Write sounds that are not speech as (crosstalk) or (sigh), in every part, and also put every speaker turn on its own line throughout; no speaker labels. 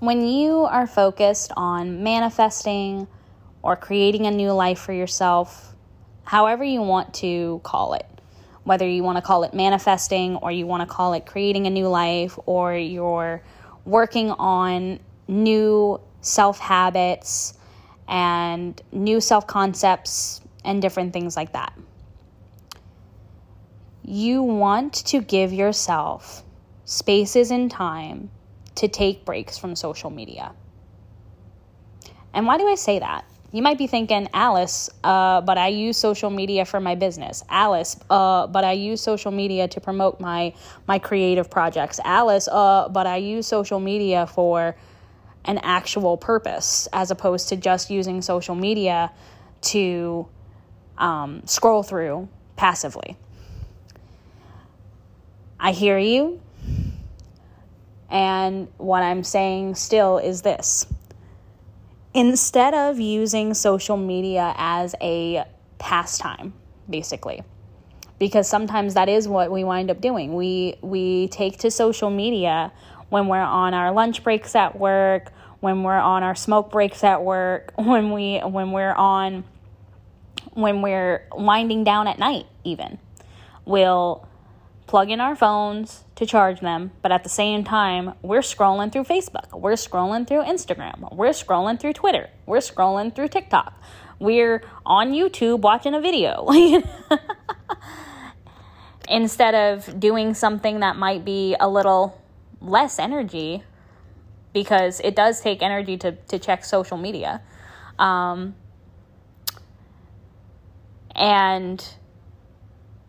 when you are focused on manifesting or creating a new life for yourself, however you want to call it, whether you want to call it manifesting or you want to call it creating a new life or you're working on new self habits and new self concepts and different things like that. You want to give yourself spaces in time to take breaks from social media. And why do I say that? You might be thinking, Alice, uh, but I use social media for my business. Alice, uh, but I use social media to promote my my creative projects. Alice, uh, but I use social media for an actual purpose as opposed to just using social media to um, scroll through passively. I hear you. And what I'm saying still is this instead of using social media as a pastime, basically, because sometimes that is what we wind up doing. We, we take to social media when we're on our lunch breaks at work, when we're on our smoke breaks at work, (laughs) when we when we're on when we're winding down at night even. We'll plug in our phones to charge them, but at the same time, we're scrolling through Facebook, we're scrolling through Instagram, we're scrolling through Twitter, we're scrolling through TikTok. We're on YouTube watching a video. (laughs) Instead of doing something that might be a little less energy because it does take energy to, to check social media. Um, and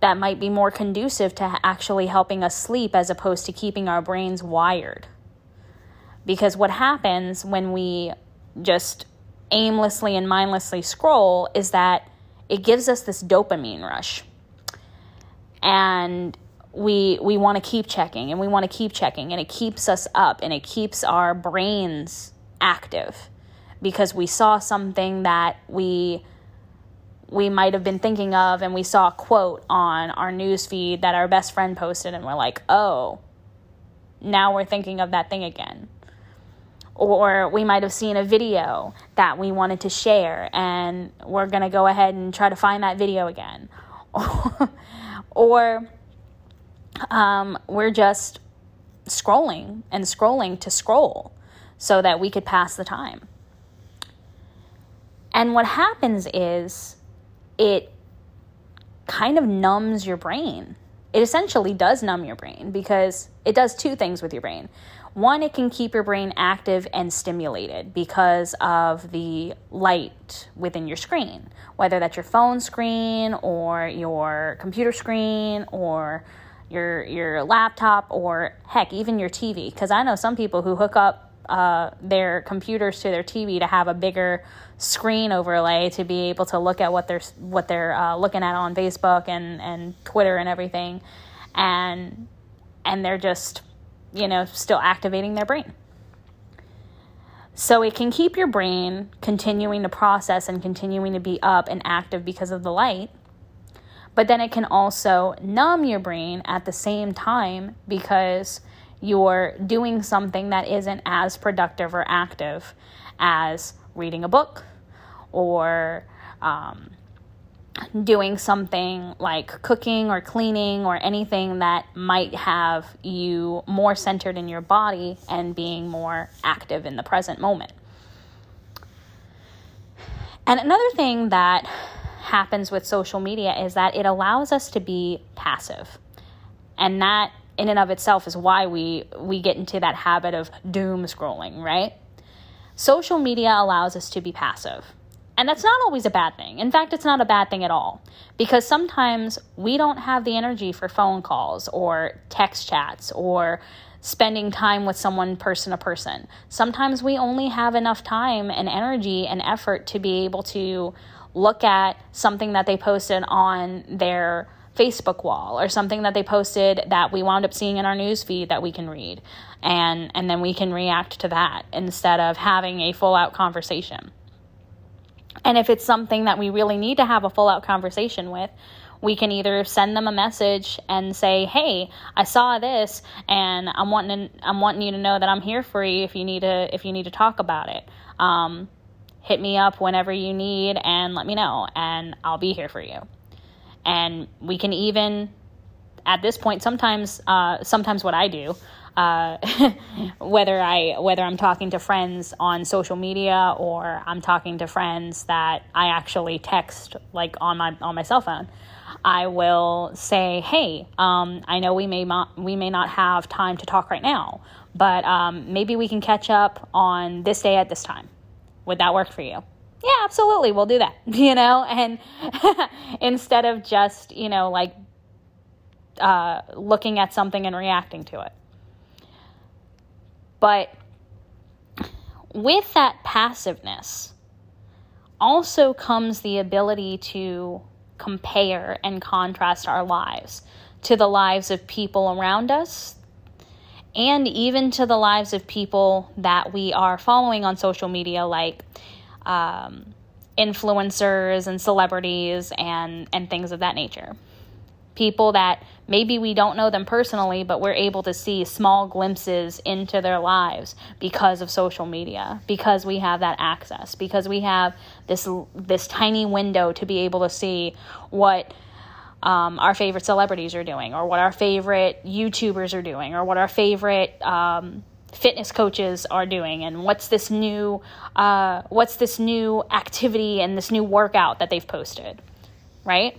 that might be more conducive to actually helping us sleep as opposed to keeping our brains wired. Because what happens when we just aimlessly and mindlessly scroll is that it gives us this dopamine rush. And we we want to keep checking and we want to keep checking and it keeps us up and it keeps our brains active because we saw something that we we might have been thinking of and we saw a quote on our news feed that our best friend posted and we're like, "Oh, now we're thinking of that thing again." Or we might have seen a video that we wanted to share and we're going to go ahead and try to find that video again. (laughs) or um, we're just scrolling and scrolling to scroll so that we could pass the time. And what happens is it kind of numbs your brain. It essentially does numb your brain because it does two things with your brain. One, it can keep your brain active and stimulated because of the light within your screen, whether that's your phone screen or your computer screen or your your laptop or heck even your TV because I know some people who hook up uh, their computers to their TV to have a bigger screen overlay to be able to look at what they're what they're uh, looking at on Facebook and and Twitter and everything and and they're just you know still activating their brain. So it can keep your brain continuing to process and continuing to be up and active because of the light but then it can also numb your brain at the same time because you're doing something that isn't as productive or active as reading a book or um, doing something like cooking or cleaning or anything that might have you more centered in your body and being more active in the present moment. And another thing that happens with social media is that it allows us to be passive. And that in and of itself is why we we get into that habit of doom scrolling, right? Social media allows us to be passive. And that's not always a bad thing. In fact, it's not a bad thing at all. Because sometimes we don't have the energy for phone calls or text chats or spending time with someone person to person. Sometimes we only have enough time and energy and effort to be able to look at something that they posted on their Facebook wall or something that they posted that we wound up seeing in our news feed that we can read and and then we can react to that instead of having a full out conversation. And if it's something that we really need to have a full out conversation with, we can either send them a message and say, "Hey, I saw this, and I'm wanting to, I'm wanting you to know that I'm here for you if you need to if you need to talk about it. Um, hit me up whenever you need and let me know, and I'll be here for you." And we can even, at this point, sometimes uh, sometimes what I do. Uh, (laughs) whether I whether I'm talking to friends on social media or I'm talking to friends that I actually text like on my on my cell phone. I will say, "Hey, um, I know we may not we may not have time to talk right now, but um, maybe we can catch up on this day at this time. Would that work for you?" Yeah, absolutely, we'll do that. (laughs) You know, and (laughs) instead of just you know like uh, looking at something and reacting to it, but with that passiveness also comes the ability to compare and contrast our lives to the lives of people around us and even to the lives of people that we are following on social media, like um, influencers and celebrities and, and things of that nature. People that maybe we don't know them personally, but we're able to see small glimpses into their lives because of social media, because we have that access, because we have this this tiny window to be able to see what um, our favorite celebrities are doing, or what our favorite YouTubers are doing, or what our favorite um, fitness coaches are doing, and what's this new uh, what's this new activity and this new workout that they've posted, right?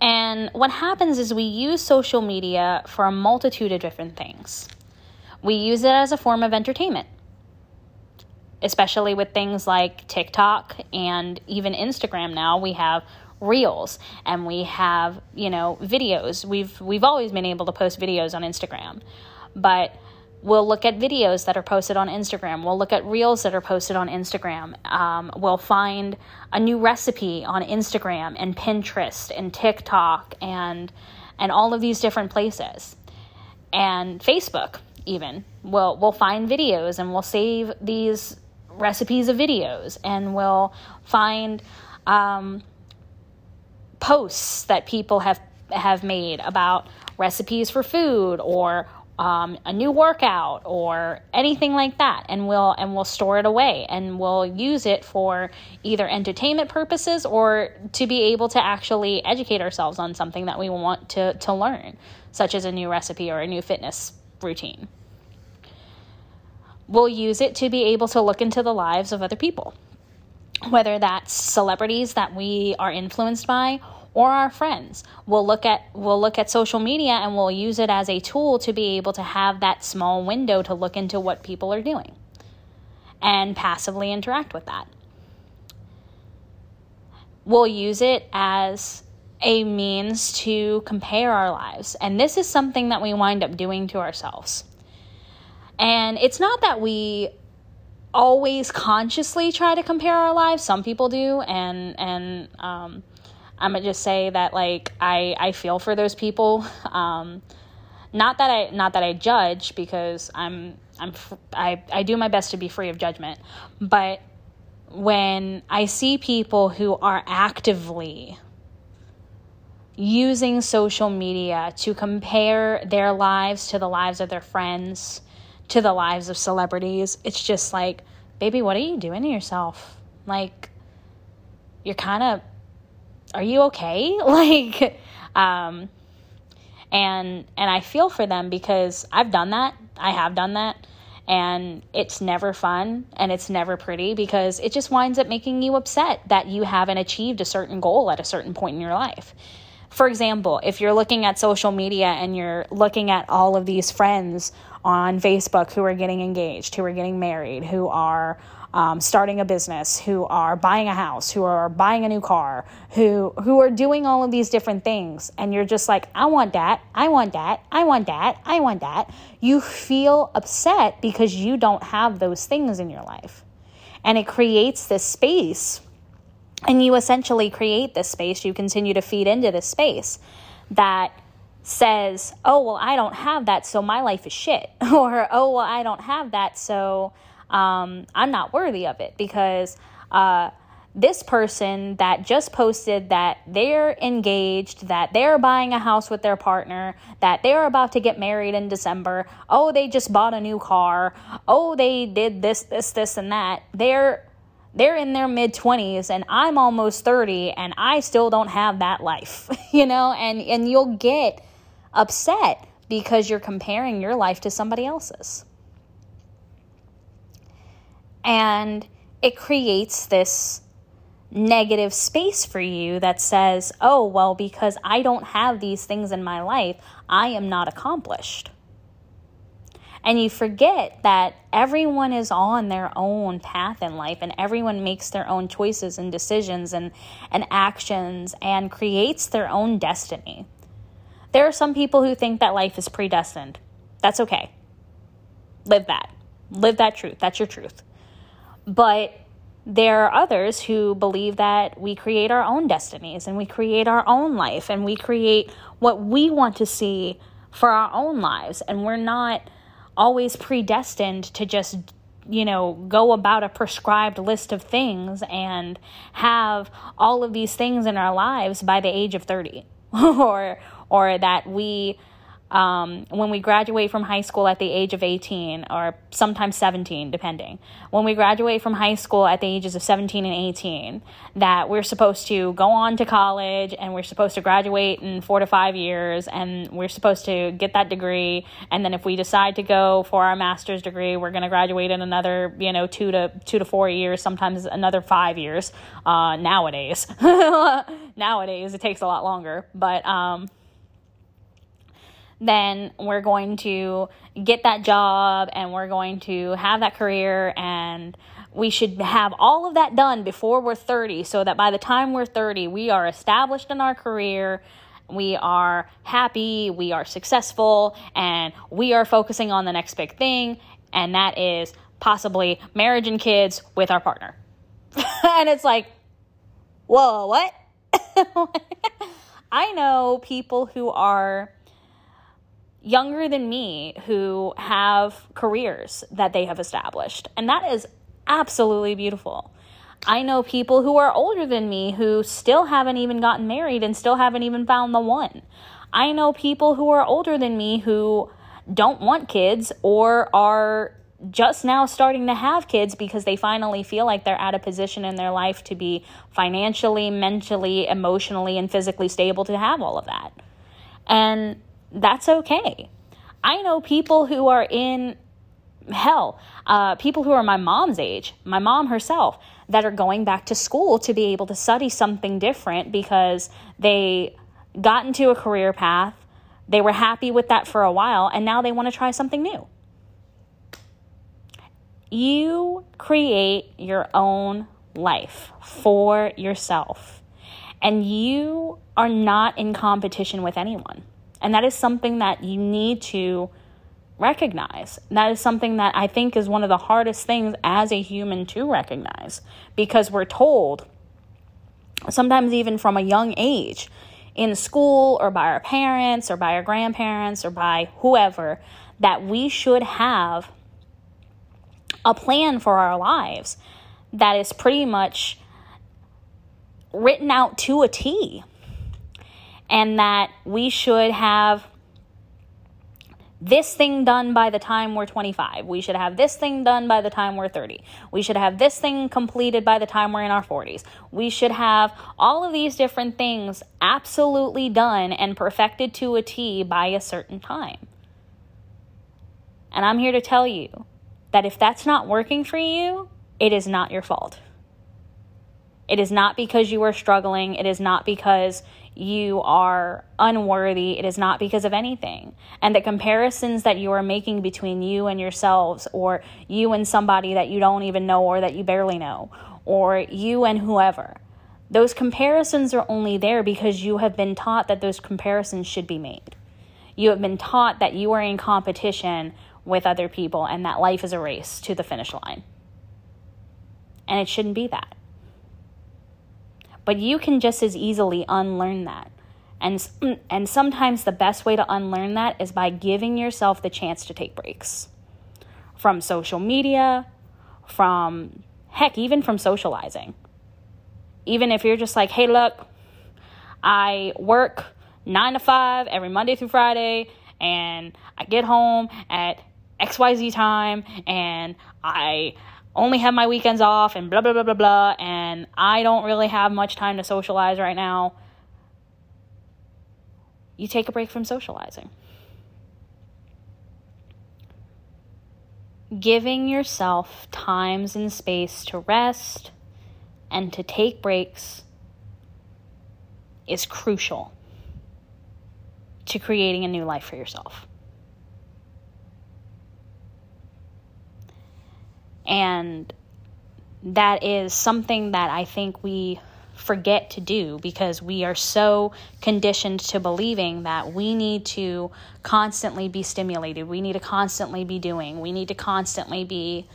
And what happens is we use social media for a multitude of different things. We use it as a form of entertainment, especially with things like TikTok and even Instagram now. We have reels and we have, you know, videos. We've we've always been able to post videos on Instagram. But We'll look at videos that are posted on Instagram. We'll look at reels that are posted on Instagram. Um, we'll find a new recipe on Instagram and Pinterest and TikTok and and all of these different places. And Facebook even. We'll we'll find videos and we'll save these recipes of videos and we'll find um, posts that people have have made about recipes for food or um, a new workout or anything like that. And we'll and we'll store it away and we'll use it for either entertainment purposes or to be able to actually educate ourselves on something that we want to, to learn such as a new recipe or a new fitness routine. We'll use it to be able to look into the lives of other people whether that's celebrities that we are influenced by or our friends. We'll look at we'll look at social media and we'll use it as a tool to be able to have that small window to look into what people are doing and passively interact with that. We'll use it as a means to compare our lives. And this is something that we wind up doing to ourselves. And it's not that we always consciously try to compare our lives. Some people do, and and um, I'm gonna just say that like I I feel for those people. (laughs) Um, not that I not that I judge because I'm I'm I I do my best to be free of judgment, but when I see people who are actively using social media to compare their lives to the lives of their friends, to the lives of celebrities, it's just like, baby, what are you doing to yourself? Like, you're kind of are you okay? (laughs) like, um, and and I feel for them because I've done that. I have done that, and it's never fun and it's never pretty because it just winds up making you upset that you haven't achieved a certain goal at a certain point in your life. For example, if you're looking at social media and you're looking at all of these friends on Facebook who are getting engaged, who are getting married, who are um, starting a business, who are buying a house, who are buying a new car, who who are doing all of these different things, and you're just like, I want that, I want that, I want that, I want that. You feel upset because you don't have those things in your life, and it creates this space. And you essentially create this space, you continue to feed into this space that says, oh, well, I don't have that, so my life is shit. (laughs) Or, oh, well, I don't have that, so um, I'm not worthy of it because uh, this person that just posted that they're engaged, that they're buying a house with their partner, that they're about to get married in December, oh, they just bought a new car, oh, they did this, this, this, and that. They're they're in their mid 20s and I'm almost 30 and I still don't have that life, (laughs) you know, and and you'll get upset because you're comparing your life to somebody else's. And it creates this negative space for you that says, oh, well, because I don't have these things in my life, I am not accomplished. And you forget that everyone is on their own path in life and everyone makes their own choices and decisions and, and actions and creates their own destiny. There are some people who think that life is predestined. That's okay. Live that. Live that truth. That's your truth. But there are others who believe that we create our own destinies and we create our own life and we create what we want to see for our own lives. And we're not always predestined to just you know, go about a prescribed list of things and have all of these things in our lives by the age of 30 (laughs) or or that we um, when we graduate from high school at the age of 18 or sometimes 17 depending. When we graduate from high school at the ages of 17 and 18 that we're supposed to go on to college and we're supposed to graduate in four to five years and we're supposed to get that degree. And then if we decide to go for our master's degree we're going to graduate in another you know two to two to four years sometimes another five years uh, nowadays. (laughs) Nowadays it takes a lot longer. But um, then we're going to get that job and we're going to have that career and we should have all of that done before we're 30 so that by the time we're 30 we are established in our career we are happy we are successful and we are focusing on the next big thing and that is possibly marriage and kids with our partner. (laughs) And it's like whoa what? (laughs) I know people who are younger than me who have careers that they have established. And that is absolutely beautiful. I know people who are older than me who still haven't even gotten married and still haven't even found the one. I know people who are older than me who don't want kids or are just now starting to have kids because they finally feel like they're at a position in their life to be financially, mentally, emotionally, and physically stable to have all of that. And that's okay. I know people who are in hell, uh, people who are my mom's age, my mom herself, that are going back to school to be able to study something different because they got into a career path, they were happy with that for a while, and now they want to try something new. You create your own life for yourself, and you are not in competition with anyone. And that is something that you need to recognize. That is something that I think is one of the hardest things as a human to recognize because we're told, sometimes even from a young age, in school or by our parents or by our grandparents or by whoever, that we should have a plan for our lives that is pretty much written out to a T and that we should have this thing done by the time we're 25. We should have this thing done by the time we're 30. We should have this thing completed by the time we're in our 40s. We should have all of these different things absolutely done and perfected to a T by a certain time. And I'm here to tell you that if that's not working for you, it is not your fault. It is not because you are struggling. It is not because you are unworthy. It is not because of anything. And the comparisons that you are making between you and yourselves, or you and somebody that you don't even know or that you barely know, or you and whoever, those comparisons are only there because you have been taught that those comparisons should be made. You have been taught that you are in competition with other people and that life is a race to the finish line. And it shouldn't be that. But you can just as easily unlearn that. And, mm, and sometimes the best way to unlearn that is by giving yourself the chance to take breaks from social media, from heck, even from socializing. Even if you're just like, hey, look, I work nine to five every Monday through Friday, and I get home at XYZ time, and I only have my weekends off, and blah, blah, blah, blah, blah, and I don't really have much time to socialize right now. You take a break from socializing. Giving yourself times and space to rest and to take breaks is crucial to creating a new life for yourself. And that is something that I think we forget to do because we are so conditioned to believing that we need to constantly be stimulated. We need to constantly be doing. We need to constantly be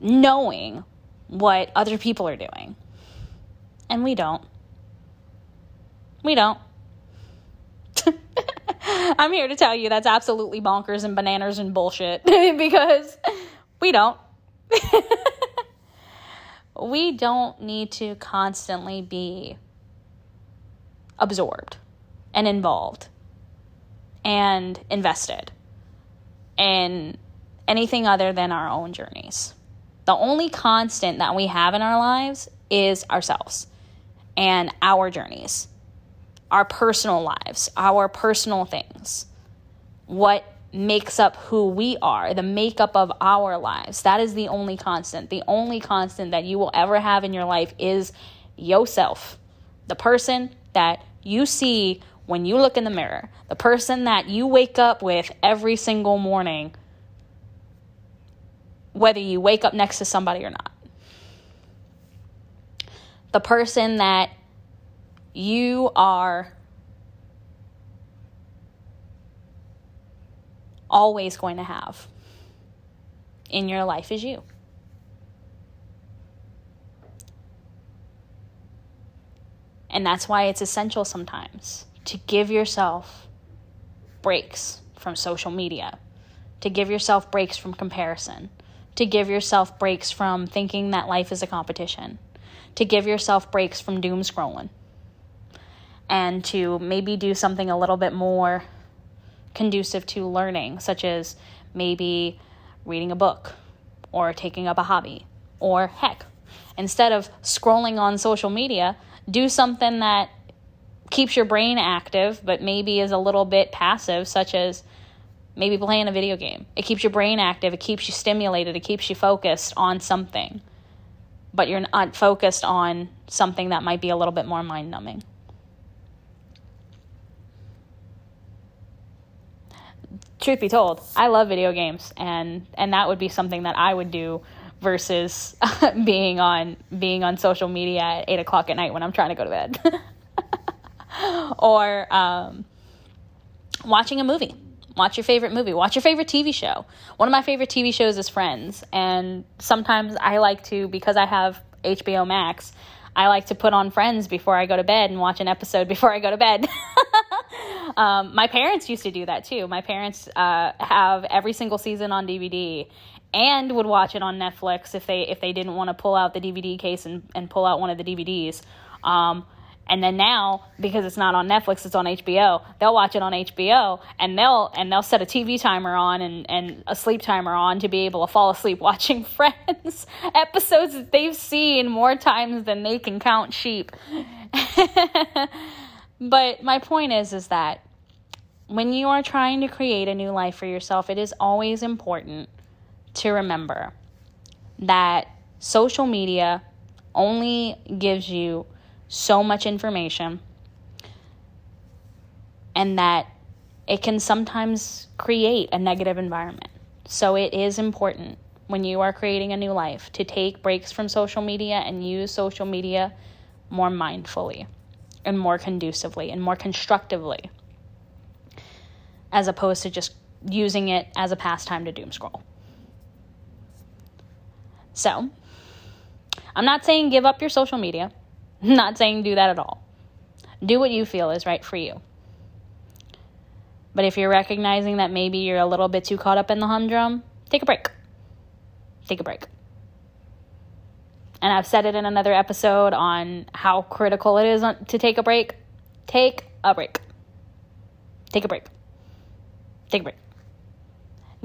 knowing what other people are doing. And we don't. We don't. (laughs) I'm here to tell you that's absolutely bonkers and bananas and bullshit (laughs) because we don't. (laughs) we don't need to constantly be absorbed and involved and invested in anything other than our own journeys. The only constant that we have in our lives is ourselves and our journeys, our personal lives, our personal things. What makes up who we are, the makeup of our lives. That is the only constant. The only constant that you will ever have in your life is yourself. The person that you see when you look in the mirror, the person that you wake up with every single morning, whether you wake up next to somebody or not. The person that you are always going to have in your life is you. And that's why it's essential sometimes to give yourself breaks from social media, to give yourself breaks from comparison, to give yourself breaks from thinking that life is a competition, to give yourself breaks from doom scrolling, and to maybe do something a little bit more conducive to learning, such as maybe reading a book or taking up a hobby, or heck, instead of scrolling on social media, do something that keeps your brain active but maybe is a little bit passive, such as maybe playing a video game. It keeps your brain active, it keeps you stimulated, it keeps you focused on something, but you're not focused on something that might be a little bit more mind numbing. Truth be told, I love video games, and and that would be something that I would do versus (laughs) being on being on social media at eight o'clock at night when I'm trying to go to bed, (laughs) or um, watching a movie. Watch your favorite movie. Watch your favorite TV show. One of my favorite TV shows is Friends, and sometimes I like to because I have HBO Max. I like to put on Friends before I go to bed and watch an episode (laughs) before I go to bed. (laughs) um, my parents used to do that too. My parents uh, have every single season on DVD and would watch it on Netflix if they if they didn't want to pull out the DVD case and, and pull out one of the DVDs. Um, and then now because it's not on Netflix, it's on HBO. They'll watch it on HBO and they'll and they'll set a TV timer on and and a sleep timer on to be able to fall asleep (laughs) watching Friends (laughs) episodes that they've seen more times than they can count sheep. But my point is is that when you are trying to create a new life for yourself, it is always important to remember that social media only gives you so much information and that it can sometimes create a negative environment. So it is important when you are creating a new life to take breaks from social media and use social media more mindfully and more conducively and more constructively as opposed to just using it as a pastime to doom scroll. So, I'm not saying give up your social media. I'm (laughs) not saying do that at all. Do what you feel is right for you. But if you're recognizing that maybe you're a little bit too caught up in the humdrum, take a break. Take a break. And I've said it in another episode on how critical it is to take a break. Take a break. Take a break. Take a break.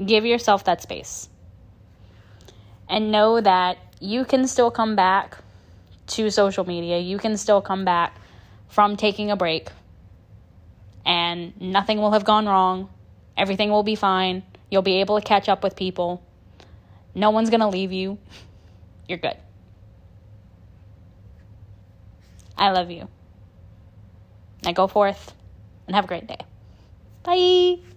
Give yourself that space. And know that you can still come back to social media. You can still come back from taking a break. And nothing will have gone wrong. Everything will be fine. You'll be able to catch up with people. No one's going to leave you. You're good. I love you. Now go forth and have a great day. Bye.